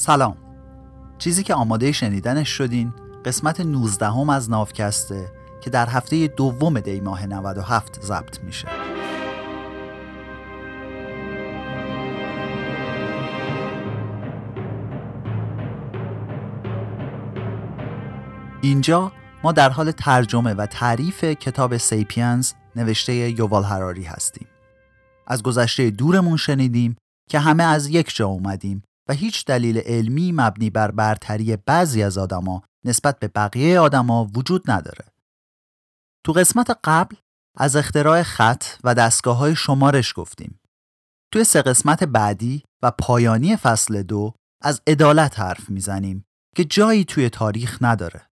سلام. چیزی که آماده شنیدنش شدین قسمت 19 هم از نافکسته که در هفته دوم دی ماه 97 ضبط میشه. اینجا ما در حال ترجمه و تعریف کتاب سیپینز نوشته یووال هراری هستیم. از گذشته دورمون شنیدیم که همه از یک جا اومدیم و هیچ دلیل علمی مبنی بر برتری بعضی از آدما نسبت به بقیه آدما وجود نداره. تو قسمت قبل از اختراع خط و دستگاه های شمارش گفتیم. توی سه قسمت بعدی و پایانی فصل دو از عدالت حرف می‌زنیم که جایی توی تاریخ نداره.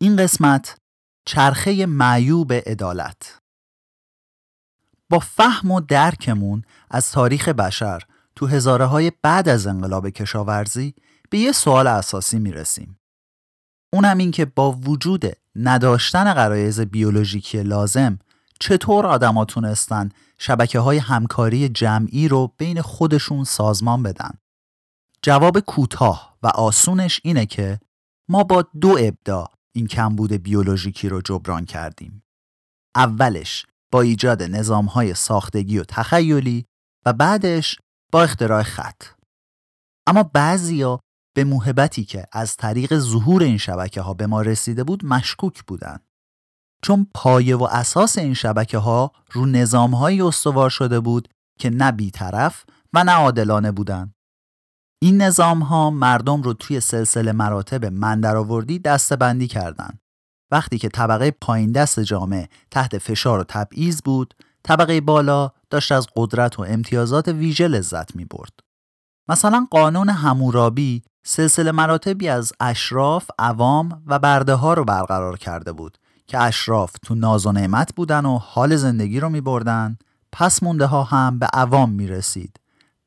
این قسمت چرخه معیوب عدالت با فهم و درکمون از تاریخ بشر تو هزاره های بعد از انقلاب کشاورزی به یه سوال اساسی می‌رسیم. اونم این که با وجود نداشتن قرایز بیولوژیکی لازم چطور آدما تونستن شبکه های همکاری جمعی رو بین خودشون سازمان بدن؟ جواب کوتاه و آسونش اینه که ما با دو ابدا این کمبود بیولوژیکی رو جبران کردیم. اولش با ایجاد نظام های ساختگی و تخیلی و بعدش با اختراع خط. اما بعضیا به موهبتی که از طریق ظهور این شبکه ها به ما رسیده بود مشکوک بودند چون پایه و اساس این شبکه ها رو نظام های استوار شده بود که نه بیطرف و نه عادلانه بودند این نظام ها مردم رو توی سلسله مراتب من درآوردی دسته بندی کردند وقتی که طبقه پایین دست جامعه تحت فشار و تبعیض بود طبقه بالا داشت از قدرت و امتیازات ویژه لذت می برد. مثلا قانون همورابی سلسله مراتبی از اشراف، عوام و برده ها رو برقرار کرده بود که اشراف تو ناز و نعمت بودن و حال زندگی رو می بردن پس مونده ها هم به عوام می رسید.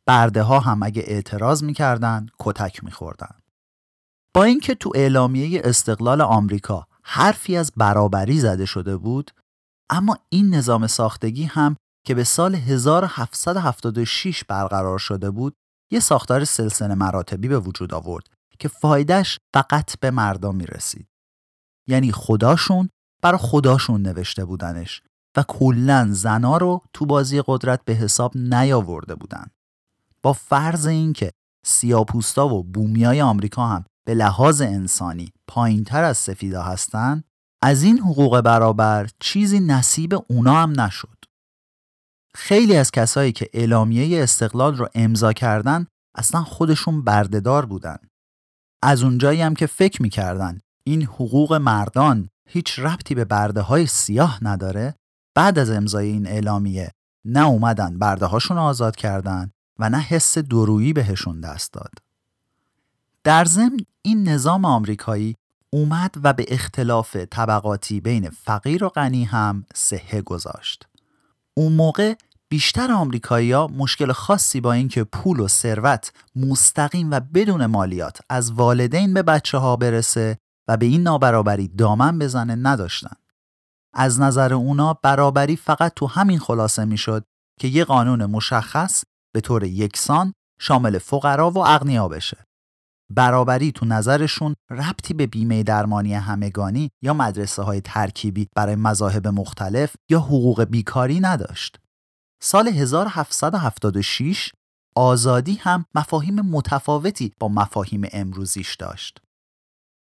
برده ها هم اگه اعتراض می کردن کتک می خوردن. با اینکه تو اعلامیه استقلال آمریکا حرفی از برابری زده شده بود اما این نظام ساختگی هم که به سال 1776 برقرار شده بود یه ساختار سلسله مراتبی به وجود آورد که فایدهش فقط به مردم می رسید. یعنی خداشون برا خداشون نوشته بودنش و کلا زنا رو تو بازی قدرت به حساب نیاورده بودن. با فرض اینکه سیاپوستا و بومیای آمریکا هم به لحاظ انسانی پایینتر از سفیدا هستن از این حقوق برابر چیزی نصیب اونا هم نشد. خیلی از کسایی که اعلامیه استقلال رو امضا کردن اصلا خودشون بردهدار بودن. از اونجایی هم که فکر می‌کردن این حقوق مردان هیچ ربطی به برده های سیاه نداره بعد از امضای این اعلامیه نه اومدن برده هاشون آزاد کردن و نه حس درویی بهشون دست داد. در ضمن این نظام آمریکایی اومد و به اختلاف طبقاتی بین فقیر و غنی هم سهه گذاشت. اون موقع بیشتر آمریکایی‌ها مشکل خاصی با اینکه پول و ثروت مستقیم و بدون مالیات از والدین به بچه ها برسه و به این نابرابری دامن بزنه نداشتن. از نظر اونا برابری فقط تو همین خلاصه می‌شد که یه قانون مشخص به طور یکسان شامل فقرا و اغنیا بشه. برابری تو نظرشون ربطی به بیمه درمانی همگانی یا مدرسه های ترکیبی برای مذاهب مختلف یا حقوق بیکاری نداشت. سال 1776 آزادی هم مفاهیم متفاوتی با مفاهیم امروزیش داشت.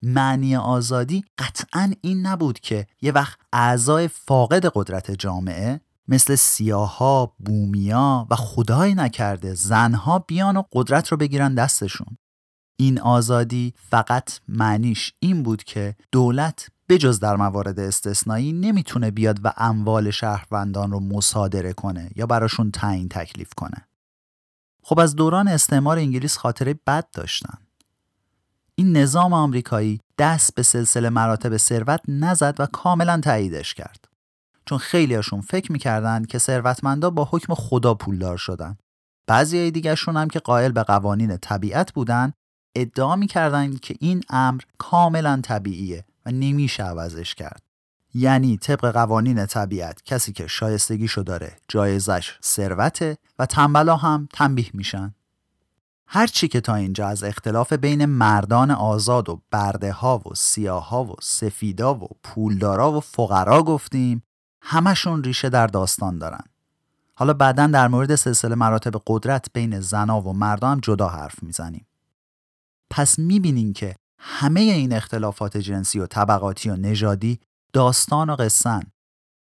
معنی آزادی قطعا این نبود که یه وقت اعضای فاقد قدرت جامعه مثل سیاها، بومیا و خدای نکرده زنها بیان و قدرت رو بگیرن دستشون. این آزادی فقط معنیش این بود که دولت بجز در موارد استثنایی نمی‌تونه بیاد و اموال شهروندان رو مصادره کنه یا براشون تعیین تکلیف کنه. خب از دوران استعمار انگلیس خاطره بد داشتن. این نظام آمریکایی دست به سلسله مراتب ثروت نزد و کاملا تاییدش کرد. چون خیلیاشون فکر می‌کردن که ثروتمندا با حکم خدا پولدار شدن. بعضی دیگرشون هم که قائل به قوانین طبیعت بودن ادعا می‌کردند که این امر کاملا طبیعیه و نمیشه عوضش کرد یعنی طبق قوانین طبیعت کسی که شایستگیشو داره جایزش ثروته و تنبلا هم تنبیه میشن هرچی که تا اینجا از اختلاف بین مردان آزاد و برده ها و سیاه ها و سفیدا و پولدارا و فقرا گفتیم همشون ریشه در داستان دارن. حالا بعدا در مورد سلسله مراتب قدرت بین زنا و مردا هم جدا حرف می‌زنیم. پس می‌بینین که همه این اختلافات جنسی و طبقاتی و نژادی داستان و قصن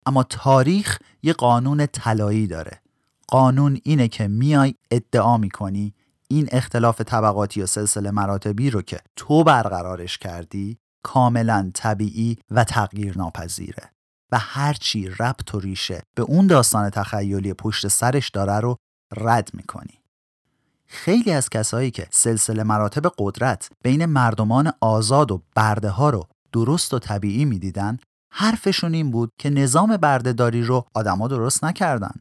اما تاریخ یه قانون طلایی داره. قانون اینه که میای ادعا می‌کنی این اختلاف طبقاتی و سلسله مراتبی رو که تو برقرارش کردی کاملا طبیعی و تغییر ناپذیره و هرچی ربط و ریشه به اون داستان تخیلی پشت سرش داره رو رد می‌کنی. خیلی از کسایی که سلسله مراتب قدرت بین مردمان آزاد و برده ها رو درست و طبیعی می‌دیدن حرفشون این بود که نظام بردهداری رو آدما درست نکردن.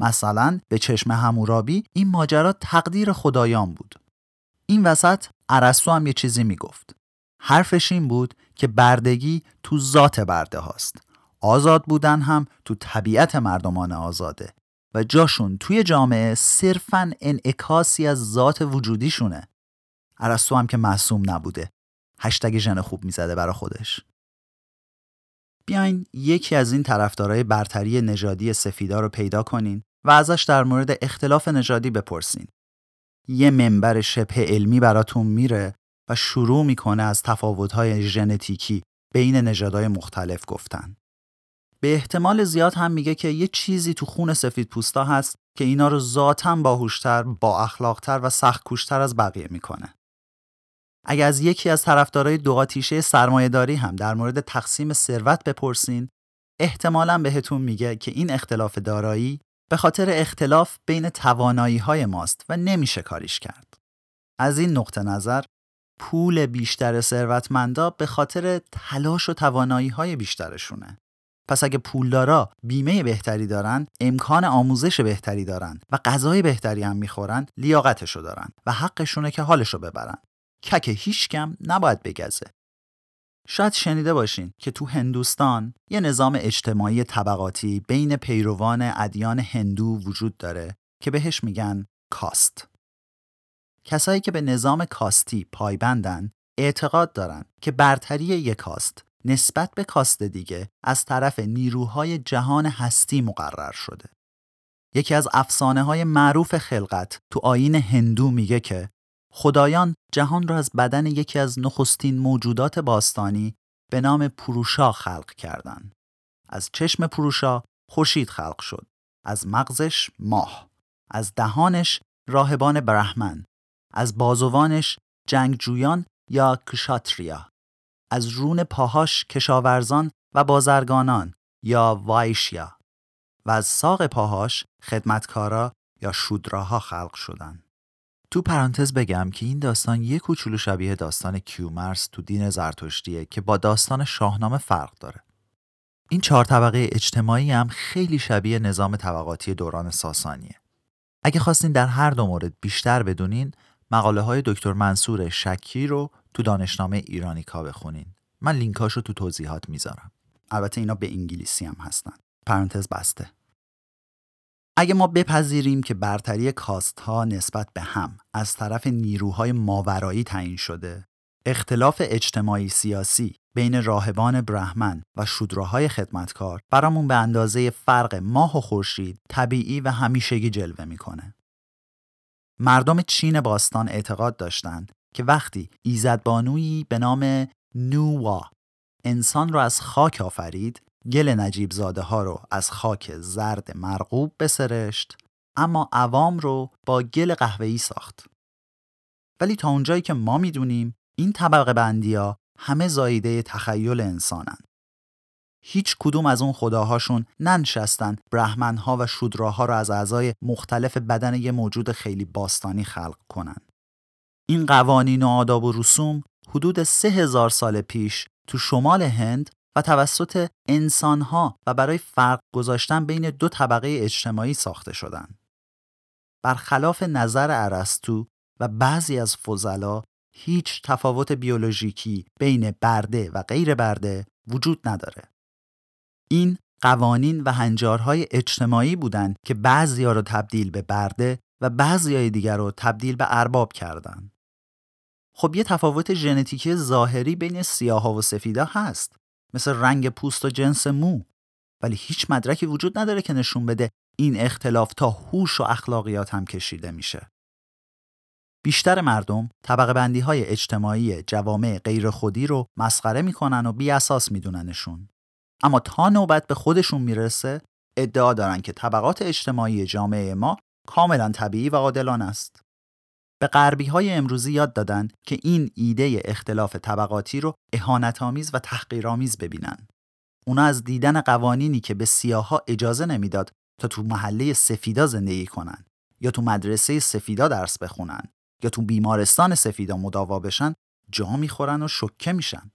مثلا به چشم همورابی این ماجرا تقدیر خدایان بود. این وسط ارسطو هم یه چیزی می‌گفت. حرفش این بود که بردگی تو ذات برده هاست آزاد بودن هم تو طبیعت مردمان آزاده. و جاشون توی جامعه صرفا انعکاسی از ذات وجودیشونه ارسطو هم که معصوم نبوده هشتگ ژن خوب می‌زده برا خودش بیاین یکی از این طرفدارای برتری نژادی سفیدا رو پیدا کنین و ازش در مورد اختلاف نژادی بپرسین. یه منبر شبه علمی براتون میره و شروع می‌کنه از تفاوت‌های ژنتیکی بین نژادهای مختلف گفتن. به احتمال زیاد هم میگه که یه چیزی تو خون سفید پوستا هست که اینا رو ذاتا باهوشتر، با اخلاقتر و سخت کوشتر از بقیه می‌کنه. اگر از یکی از طرفدارای دو آتیشه سرمایهداری هم در مورد تقسیم ثروت بپرسین احتمالا بهتون میگه که این اختلاف دارایی به خاطر اختلاف بین توانایی های ماست و نمیشه کاریش کرد. از این نقطه نظر پول بیشتر ثروتمندا به خاطر تلاش و توانایی های بیشترشونه. پس اگه پولدارا بیمه بهتری دارن، امکان آموزش بهتری دارن و غذای بهتری هم می‌خورن، لیاقتشو دارن و حقشونه که حالشو ببرن. کک هیچکم نباید بگزه. شاید شنیده باشین که تو هندوستان یه نظام اجتماعی طبقاتی بین پیروان ادیان هندو وجود داره که بهش میگن کاست. کسایی که به نظام کاستی پایبندن اعتقاد دارن که برتری یک کاست نسبت به کاست دیگه از طرف نیروهای جهان هستی مقرر شده. یکی از افسانه های معروف خلقت تو آین هندو میگه که خدایان جهان را از بدن یکی از نخستین موجودات باستانی به نام پروشا خلق کردند. از چشم پروشا خورشید خلق شد. از مغزش ماه. از دهانش راهبان برهمن. از بازوانش جنگجویان یا کشاتریا. از رون پاهاش کشاورزان و بازرگانان یا وایشیا. و از ساق پاهاش خدمتکارا یا شودراها خلق شدند. تو پرانتز بگم که این داستان یه کوچولو شبیه داستان کیومرس تو دین زرتشتیه که با داستان شاهنامه فرق داره. این چهار طبقه اجتماعی هم خیلی شبیه نظام طبقاتی دوران ساسانیه. اگه خواستین در هر دو مورد بیشتر بدونین، مقاله های دکتر منصور شکی رو تو دانشنامه ایرانیکا بخونین. من لینکاشو تو توضیحات می‌ذارم. البته اینا به انگلیسی هم هستن. پرانتز بسته. اگه ما بپذیریم که برتری کاست ها نسبت به هم از طرف نیروهای ماورایی تعیین شده اختلاف اجتماعی سیاسی بین راهبان برهمن و شودراهای خدمتکار برامون به اندازه فرق ماه و خورشید طبیعی و همیشگی جلوه می‌کنه. مردم چین باستان اعتقاد داشتند که وقتی ایزدبانویی به نام نووا انسان را از خاک آفرید گل نجیب زاده ها رو از خاک زرد مرغوب بسرشت اما عوام رو با گل قهوه‌ای ساخت. ولی تا اونجایی که ما می‌دونیم این طبقه بندی ها همه زایده تخیل انسانن. هیچ کدوم از اون خداهاشون ننشستن برهمنها و شودراها رو از اعضای مختلف بدن یه موجود خیلی باستانی خلق کنن. این قوانین و آداب و رسوم حدود سه هزار سال پیش تو شمال هند و توسط انسانها و برای فرق گذاشتن بین دو طبقه اجتماعی ساخته شدند. برخلاف نظر ارسطو و بعضی از فضلا هیچ تفاوت بیولوژیکی بین برده و غیر برده وجود نداره. این قوانین و هنجارهای اجتماعی بودند که بعضی ها رو تبدیل به برده و بعضی دیگر رو تبدیل به ارباب کردن. خب یه تفاوت ژنتیکی ظاهری بین سیاها و سفیدا هست مثل رنگ پوست و جنس مو ولی هیچ مدرکی وجود نداره که نشون بده این اختلاف تا هوش و اخلاقیات هم کشیده میشه. بیشتر مردم طبقه بندی های اجتماعی جوامع غیر خودی رو مسخره می‌کنن و بی اساس میدوننشون. اما تا نوبت به خودشون می‌رسه ادعا دارن که طبقات اجتماعی جامعه ما کاملا طبیعی و عادلانه است. به غربی های امروزی یاد دادن که این ایده اختلاف طبقاتی رو اهانتآمیز و تحقیرآمیز ببینن. اونا از دیدن قوانینی که به سیاها اجازه نمی‌داد تا تو محله سفیدا زندگی کنن یا تو مدرسه سفیدا درس بخونن یا تو بیمارستان سفیدا مداوا بشن جا می‌خورن و شکه میشن.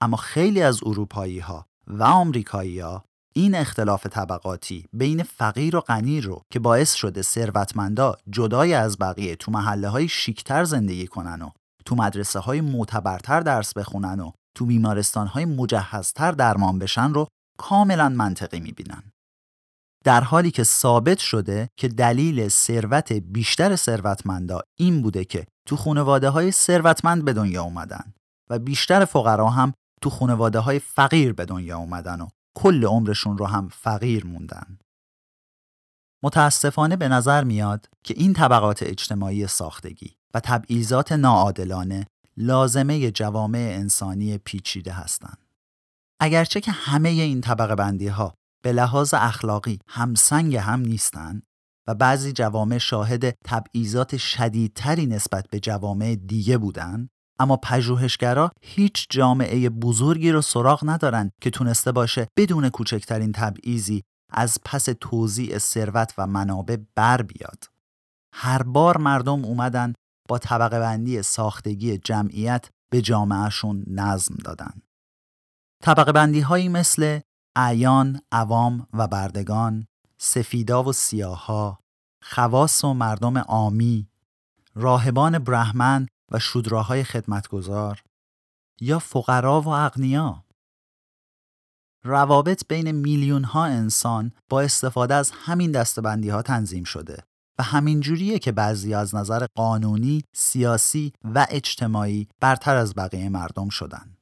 اما خیلی از اروپایی ها و آمریکایی ها این اختلاف طبقاتی بین فقیر و غنی رو که باعث شده ثروتمندا جدای از بقیه تو محله های شیکتر زندگی کنن و تو مدرسه های معتبرتر درس بخونن و تو بیمارستان های مجهزتر درمان بشن رو کاملا منطقی می‌بینن. در حالی که ثابت شده که دلیل ثروت بیشتر ثروتمندا این بوده که تو خانواده های ثروتمند به دنیا اومدن و بیشتر فقرا هم تو خانواده های فقیر به دنیا اومدن و کل عمرشون رو هم فقیر موندن. متاسفانه به نظر میاد که این طبقات اجتماعی ساختگی و تبعیضات ناعادلانه لازمه جوامع انسانی پیچیده هستند. اگرچه که همه این طبقه بندی ها به لحاظ اخلاقی همسنگ هم نیستند و بعضی جوامع شاهد تبعیضات شدیدتری نسبت به جوامع دیگه بودند اما پژوهشگرا هیچ جامعه بزرگی رو سراغ ندارن که تونسته باشه بدون کوچکترین تبعیضی از پس توزیع ثروت و منابع بر بیاد. هر بار مردم اومدن با طبقه بندی ساختگی جمعیت به جامعهشون نظم دادن. طبقه بندی هایی مثل اعیان، عوام و بردگان، سفیدا و سیاها، خواص و مردم آمی، راهبان برهمن و شودراهای خدمتگزار یا فقرا و اغنیا روابط بین میلیون ها انسان با استفاده از همین دستبندی ها تنظیم شده و همین جوریه که بعضی از نظر قانونی، سیاسی و اجتماعی برتر از بقیه مردم شدن.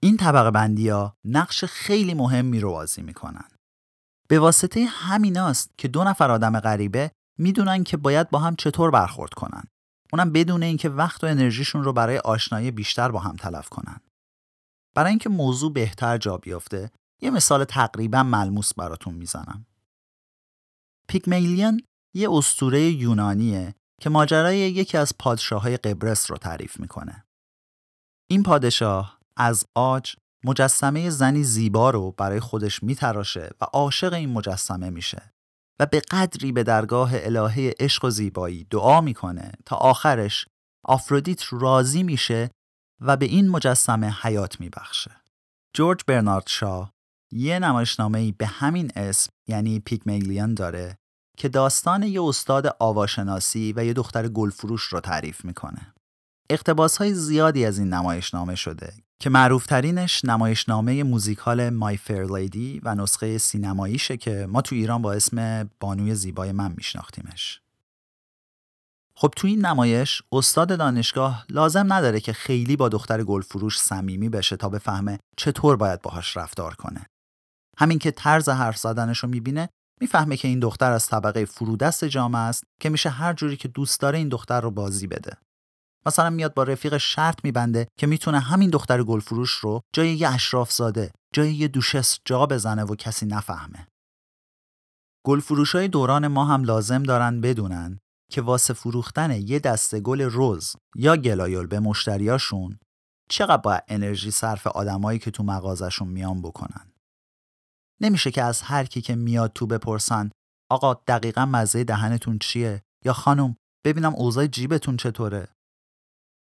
این طبقه بندی ها نقش خیلی مهمی رو بازی می‌کنن. به واسطه همیناست که دو نفر آدم غریبه می‌دونن که باید با هم چطور برخورد کنن اونم بدون اینکه وقت و انرژیشون رو برای آشنایی بیشتر با هم تلف کنن. برای اینکه موضوع بهتر جا بیفته یه مثال تقریبا ملموس براتون می‌زنم. پیگمیلیان یه استوره یونانیه که ماجرای یکی از پادشاههای قبرس رو تعریف می‌کنه. این پادشاه از آج مجسمه زنی زیبا رو برای خودش میتراشه و عاشق این مجسمه میشه و به قدری به درگاه الهه عشق و زیبایی دعا می‌کنه تا آخرش آفرودیت راضی میشه و به این مجسمه حیات میبخشه. جورج برنارد شا یه نمایشنامه به همین اسم یعنی پیگمیلیان داره که داستان یه استاد آواشناسی و یه دختر گلفروش رو تعریف می‌کنه. اقتباس های زیادی از این نمایشنامه شده که معروفترینش نمایشنامه موزیکال مای فیر لیدی و نسخه سینماییشه که ما تو ایران با اسم بانوی زیبای من میشناختیمش. خب تو این نمایش استاد دانشگاه لازم نداره که خیلی با دختر گلفروش صمیمی بشه تا بفهمه چطور باید باهاش رفتار کنه. همین که طرز حرف زدنش رو می‌بینه می‌فهمه که این دختر از طبقه فرودست جامعه است که میشه هر جوری که دوست داره این دختر رو بازی بده. مثلا میاد با رفیق شرط میبنده که می‌تونه همین دختر گلفروش رو جای یه اشراف زاده جای یه دوشس جا بزنه و کسی نفهمه. گلفروش های دوران ما هم لازم دارن بدونن که واسه فروختن یه دسته گل روز یا گلایول به مشتریاشون چقدر باید انرژی صرف آدمایی که تو مغازشون میان بکنن. نمیشه که از هر کی که میاد تو بپرسن آقا دقیقا مزه دهنتون چیه؟ یا خانم ببینم اوضاع جیبتون چطوره؟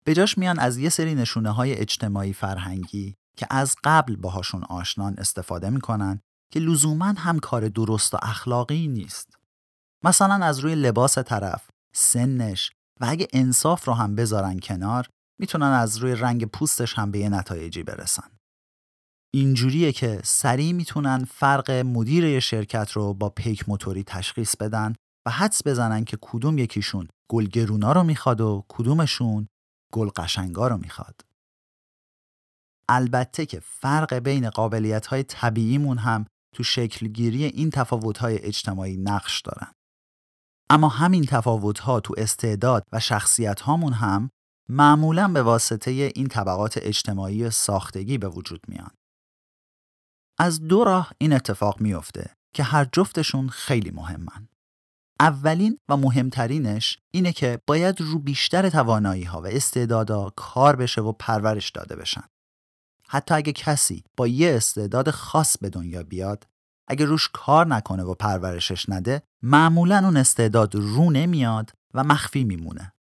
به جاش میان از یه سری نشونه های اجتماعی فرهنگی که از قبل باهاشون آشنان استفاده می‌کنن که لزوما هم کار درست و اخلاقی نیست. مثلا از روی لباس طرف، سنش و اگه انصاف رو هم بذارن کنار می‌تونن از روی رنگ پوستش هم به یه نتایجی برسن. اینجوریه که سریع می‌تونن فرق مدیر شرکت رو با پیک موتوری تشخیص بدن و حدس بزنن که کدوم یکیشون گلگرونا رو می‌خواد و کدومشون گل قشنگا رو می‌خواد. البته که فرق بین قابلیت های طبیعیمون هم تو شکلگیری این تفاوت های اجتماعی نقش دارن. اما همین تفاوت ها تو استعداد و شخصیت هامون هم معمولا به واسطه این طبقات اجتماعی ساختگی به وجود میان. از دو راه این اتفاق میفته که هر جفتشون خیلی مهمن. اولین و مهمترینش اینه که باید رو بیشتر توانایی ها و استعدادا کار بشه و پرورش داده بشن. حتی اگه کسی با یه استعداد خاص به دنیا بیاد اگه روش کار نکنه و پرورشش نده معمولا اون استعداد رو نمیاد و مخفی میمونه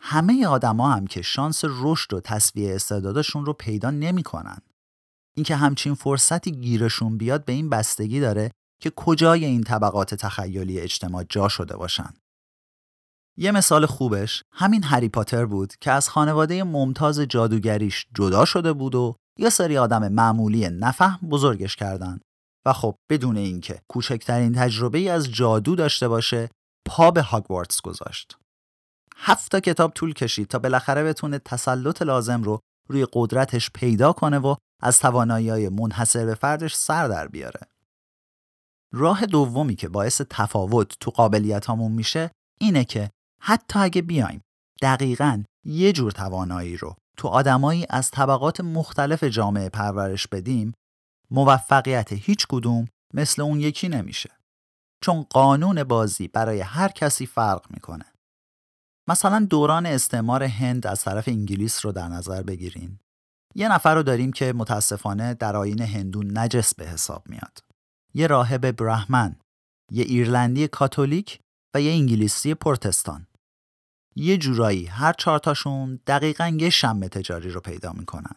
همه آدما هم که شانس رشد و تصویه استعدادشون رو پیدا نمی‌کنن اینکه همچین فرصتی گیرشون بیاد به این بستگی داره که کجای این طبقات تخیلی اجتماع جا شده باشن یه مثال خوبش همین هری پاتر بود که از خانواده ممتاز جادوگریش جدا شده بود و یه سری آدم معمولی نفهم بزرگش کردن و خب بدون اینکه کوچکترین تجربه از جادو داشته باشه پا به هاگوارتس گذاشت. هفت تا کتاب طول کشید تا بالاخره بتونه تسلط لازم رو روی قدرتش پیدا کنه و از توانایی منحصر به فردش سر در بیاره. راه دومی که باعث تفاوت تو قابلیت هامون میشه اینه که حتی اگه بیایم دقیقا یه جور توانایی رو تو آدمایی از طبقات مختلف جامعه پرورش بدیم موفقیت هیچ کدوم مثل اون یکی نمیشه. چون قانون بازی برای هر کسی فرق می‌کنه. مثلا دوران استعمار هند از طرف انگلیس رو در نظر بگیرین. یه نفر رو داریم که متاسفانه در آین هندو نجس به حساب میاد. یه راهب برهمن، یه ایرلندی کاتولیک و یه انگلیسی پرتستان. یه جورایی هر چهارتاشون دقیقا یه شم تجاری رو پیدا می‌کنن.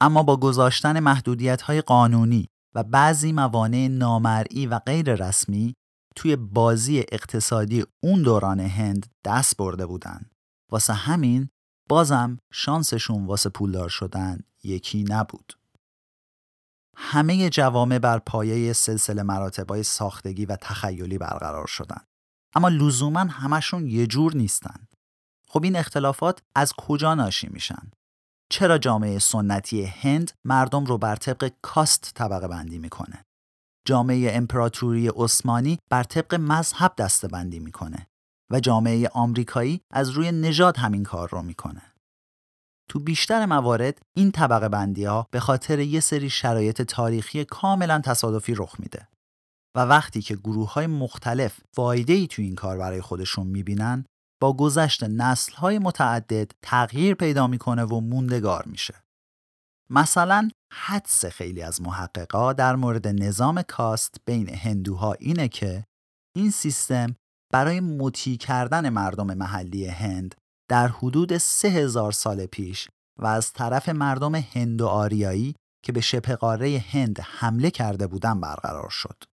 اما با گذاشتن محدودیت های قانونی و بعضی موانع نامرئی و غیر رسمی توی بازی اقتصادی اون دوران هند دست برده بودن. واسه همین بازم شانسشون واسه پولدار شدن یکی نبود. همه جوامع بر پایه سلسله مراتبای ساختگی و تخیلی برقرار شدن. اما لزوما همشون یه جور نیستن. خب این اختلافات از کجا ناشی میشن؟ چرا جامعه سنتی هند مردم رو بر طبق کاست طبقه بندی می‌کنه؟ جامعه امپراتوری عثمانی بر طبق مذهب دسته بندی می‌کنه و جامعه آمریکایی از روی نژاد همین کار رو می‌کنه. تو بیشتر موارد این طبقه بندی ها به خاطر یه سری شرایط تاریخی کاملا تصادفی رخ میده. و وقتی که گروه های مختلف فایده ای تو این کار برای خودشون می‌بینن با گذشت های متعدد تغییر پیدا می‌کنه و موندگار میشه. مثلا حدس خیلی از محققا در مورد نظام کاست بین هندوها اینه که این سیستم برای مطیع کردن مردم محلی هند در حدود سه هزار سال پیش و از طرف مردم هندو آریایی که به شبه قاره هند حمله کرده بودن برقرار شد.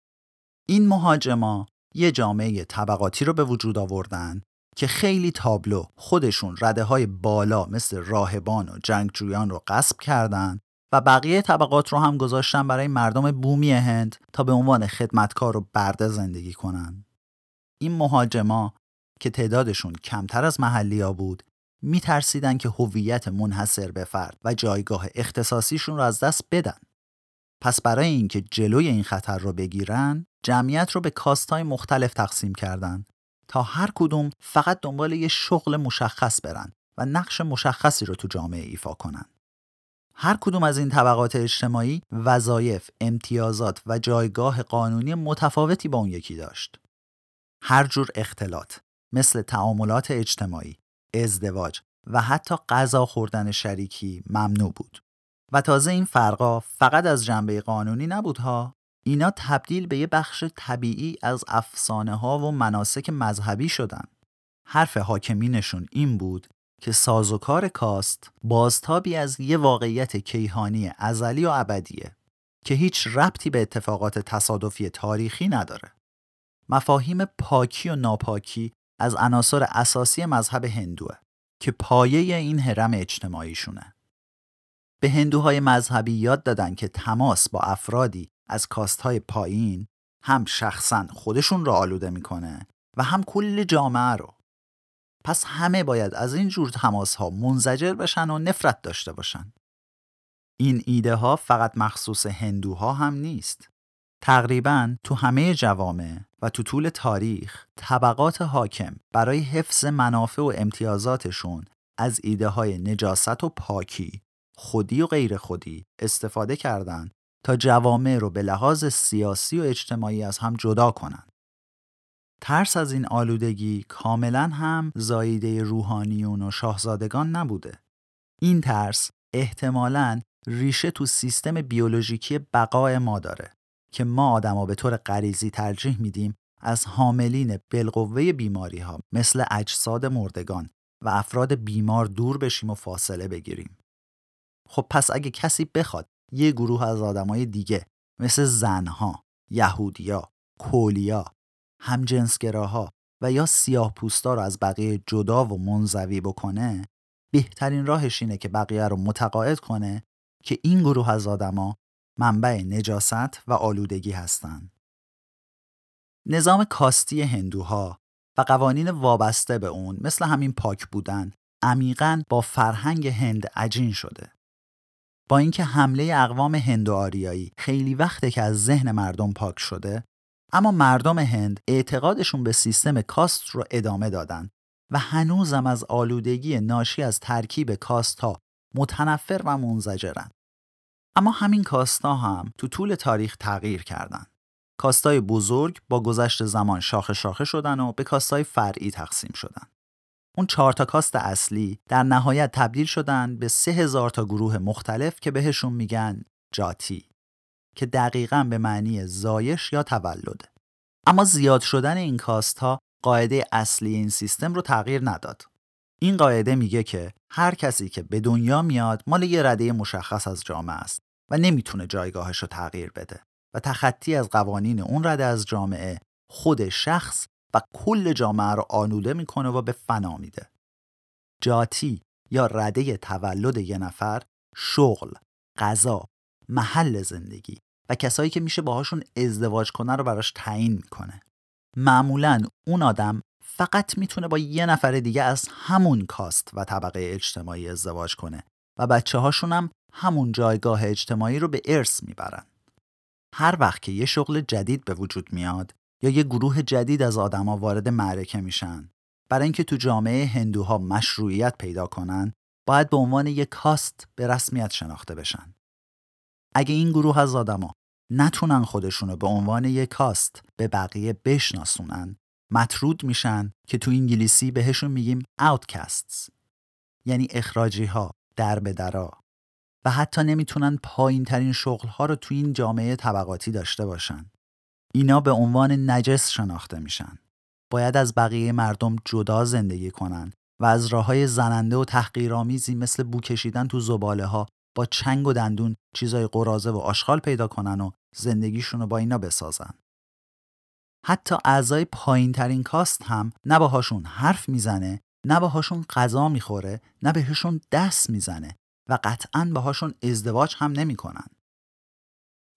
این مهاجما یه جامعه طبقاتی رو به وجود آوردن که خیلی تابلو خودشون رده های بالا مثل راهبان و جنگجویان رو قصب کردن و بقیه طبقات رو هم گذاشتن برای مردم بومی هند تا به عنوان خدمتکار و برده زندگی کنن. این مهاجما که تعدادشون کمتر از محلی ها بود میترسیدن که هویت منحصر به فرد و جایگاه اختصاصیشون رو از دست بدن. پس برای اینکه جلوی این خطر رو بگیرن جمعیت رو به کاستای مختلف تقسیم کردن تا هر کدوم فقط دنبال یه شغل مشخص برن و نقش مشخصی رو تو جامعه ایفا کنن. هر کدوم از این طبقات اجتماعی وظایف، امتیازات و جایگاه قانونی متفاوتی با اون یکی داشت. هر جور اختلاط مثل تعاملات اجتماعی، ازدواج و حتی غذا خوردن شریکی ممنوع بود. و تازه این فرقا فقط از جنبه قانونی نبود ها اینا تبدیل به یه بخش طبیعی از افسانه ها و مناسک مذهبی شدن. حرف حاکمینشون این بود که سازوکار کاست بازتابی از یه واقعیت کیهانی ازلی و ابدیه که هیچ ربطی به اتفاقات تصادفی تاریخی نداره. مفاهیم پاکی و ناپاکی از عناصر اساسی مذهب هندوه که پایه این حرم اجتماعیشونه. به هندوهای مذهبی یاد دادن که تماس با افرادی از کاست های پایین هم شخصا خودشون رو آلوده می‌کنه و هم کل جامعه رو. پس همه باید از این جور تماس ها منزجر بشن و نفرت داشته باشن. این ایده ها فقط مخصوص هندوها هم نیست. تقریبا تو همه جوامع و تو طول تاریخ طبقات حاکم برای حفظ منافع و امتیازاتشون از ایده های نجاست و پاکی خودی و غیر خودی استفاده کردند تا جوامع رو به لحاظ سیاسی و اجتماعی از هم جدا کنند. ترس از این آلودگی کاملا هم زاییده روحانیون و شاهزادگان نبوده. این ترس احتمالاً ریشه تو سیستم بیولوژیکی بقای ما داره که ما آدما به طور غریزی ترجیح میدیم از حاملین بالقوه بیماری ها مثل اجساد مردگان و افراد بیمار دور بشیم و فاصله بگیریم. خب پس اگه کسی بخواد یه گروه از آدمای دیگه مثل زنها، یهودیا، کولیا، همجنسگراها و یا سیاه رو از بقیه جدا و منزوی بکنه بهترین راهش اینه که بقیه رو متقاعد کنه که این گروه از آدما منبع نجاست و آلودگی هستند. نظام کاستی هندوها و قوانین وابسته به اون مثل همین پاک بودن عمیقا با فرهنگ هند عجین شده. با اینکه حمله اقوام هندو آریایی خیلی وقته که از ذهن مردم پاک شده اما مردم هند اعتقادشون به سیستم کاست رو ادامه دادن و هنوزم از آلودگی ناشی از ترکیب کاست ها متنفر و منزجرن. اما همین کاستا هم تو طول تاریخ تغییر کردن. کاستای بزرگ با گذشت زمان شاخه شاخه شدن و به کاستای فرعی تقسیم شدن. اون چهار تا کاست اصلی در نهایت تبدیل شدن به سه هزار تا گروه مختلف که بهشون میگن جاتی که دقیقا به معنی زایش یا تولده. اما زیاد شدن این کاست ها قاعده اصلی این سیستم رو تغییر نداد. این قاعده میگه که هر کسی که به دنیا میاد مال یه رده مشخص از جامعه است و نمی‌تونه جایگاهش رو تغییر بده و تخطی از قوانین اون رده از جامعه خود شخص و کل جامعه رو آنوده می‌کنه و به فنا میده. جاتی یا رده تولد یه نفر شغل، غذا، محل زندگی و کسایی که میشه باهاشون ازدواج کنه رو براش تعیین می‌کنه. معمولا اون آدم فقط می‌تونه با یه نفر دیگه از همون کاست و طبقه اجتماعی ازدواج کنه و بچه هاشون هم همون جایگاه اجتماعی رو به ارث می‌برن. هر وقت که یه شغل جدید به وجود میاد یا یه گروه جدید از آدما وارد معرکه میشن برای اینکه تو جامعه هندوها مشروعیت پیدا کنن باید به عنوان یک کاست به رسمیت شناخته بشن. اگه این گروه از آدما نتونن خودشونو به عنوان یک کاست به بقیه بشناسونن مطرود میشن که تو انگلیسی بهشون میگیم outcasts یعنی اخراجی ها در به درا و حتی نمی‌تونن پایین ترین شغل ها رو تو این جامعه طبقاتی داشته باشن. اینا به عنوان نجس شناخته میشن. باید از بقیه مردم جدا زندگی کنن و از راه های زننده و تحقیرآمیزی مثل بو کشیدن تو زباله ها با چنگ و دندون چیزای قرازه و آشغال پیدا کنن و زندگیشون رو با اینا بسازن. حتی اعضای پایین ترین کاست هم نه باهاشون حرف می‌زنه نه باهاشون غذا می‌خوره نه بهشون دست می‌زنه و قطعا باهاشون ازدواج هم نمی‌کنن.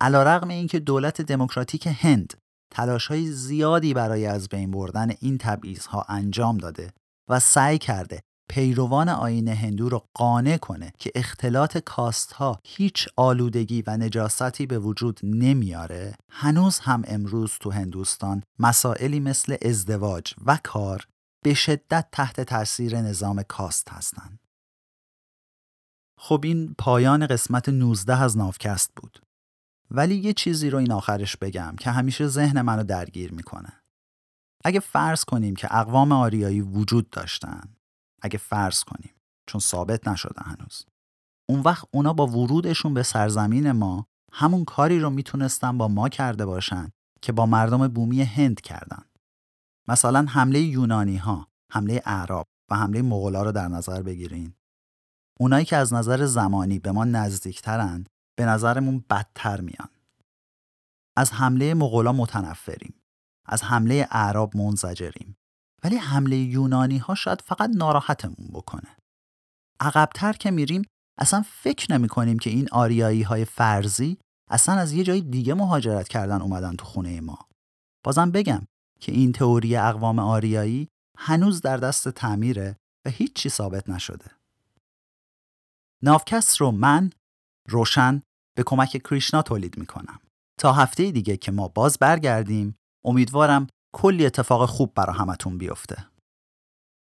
علیرغم اینکه دولت دموکراتیک هند تلاش های زیادی برای از بین بردن این تبعیض ها انجام داده و سعی کرده پیروان آین هندو رو قانع کنه که اختلاط کاست ها هیچ آلودگی و نجاستی به وجود نمیاره هنوز هم امروز تو هندوستان مسائلی مثل ازدواج و کار به شدت تحت تاثیر نظام کاست هستند. خب این پایان قسمت 19 از نافکست بود. ولی یه چیزی رو این آخرش بگم که همیشه ذهن منو درگیر می‌کنه. اگه فرض کنیم که اقوام آریایی وجود داشتن اگه فرض کنیم چون ثابت نشده هنوز. اون وقت اونا با ورودشون به سرزمین ما همون کاری رو می‌تونستن با ما کرده باشن که با مردم بومی هند کردن. مثلا حمله یونانی ها حمله اعراب و حمله مغولا رو در نظر بگیرین. اونایی که از نظر زمانی به ما نزدیکترن به نظرمون بدتر میان. از حمله مغولا متنفریم. از حمله اعراب منزجریم. ولی حمله یونانی ها شاید فقط ناراحتمون بکنه عقبتر که میریم اصلا فکر نمی کنیم که این آریایی های فرضی اصلا از یه جای دیگه مهاجرت کردن اومدن تو خونه ما بازم بگم که این تئوری اقوام آریایی هنوز در دست تعمیره و هیچی ثابت نشده. ناوکست رو من روشن به کمک کریشنا تولید می‌کنم. تا هفته دیگه که ما باز برگردیم امیدوارم کلی اتفاق خوب برا همتون بیفته.